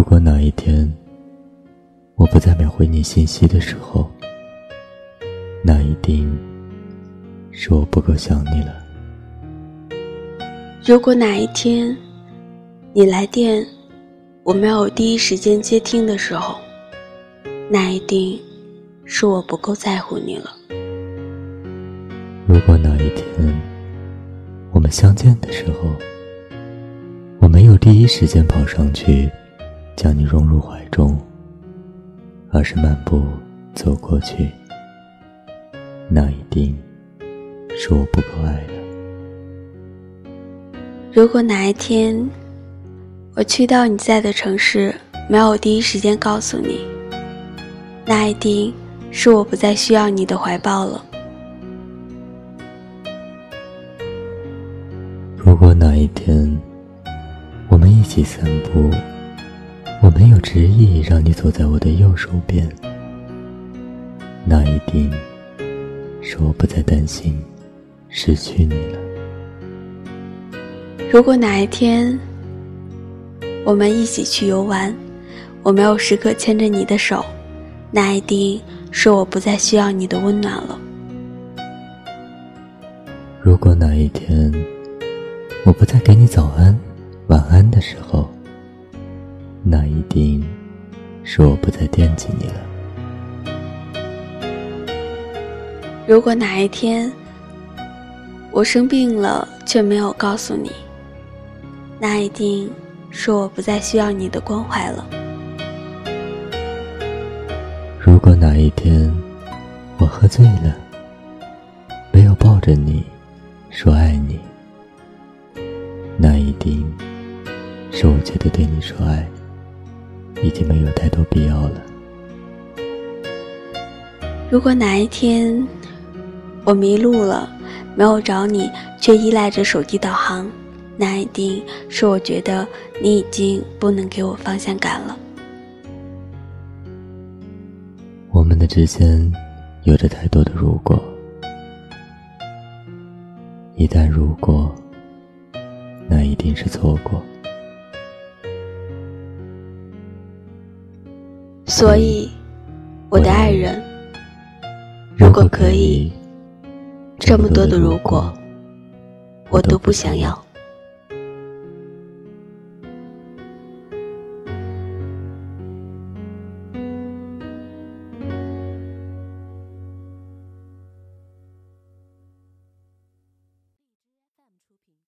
如果哪一天我不再秒回你信息的时候，那一定是我不够想你了。如果哪一天你来电，我没有第一时间接听的时候，那一定是我不够在乎你了。如果哪一天我们相见的时候，我没有第一时间跑上去将你融入怀中，而是漫步走过去，那一定是我不够爱了。如果哪一天我去到你在的城市，没有第一时间告诉你，那一定是我不再需要你的怀抱了。如果哪一天我们一起散步，我没有执意让你走在我的右手边，那一定是我不再担心失去你了。如果哪一天我们一起去游玩，我没有时刻牵着你的手，那一定是我不再需要你的温暖了。如果哪一天我不再给你早安、晚安的时候，那一定是我不再惦记你了。如果哪一天我生病了却没有告诉你，那一定是我不再需要你的关怀了。如果哪一天我喝醉了，没有抱着你说爱你，那一定是我觉得对你说爱已经没有太多必要了。如果哪一天我迷路了，没有找你，却依赖着手机导航，那一定是我觉得你已经不能给我方向感了。我们的之间有着太多的如果，一旦如果，那一定是错过。所以，我的爱人，如果可以，这么多的如果，我都不想要。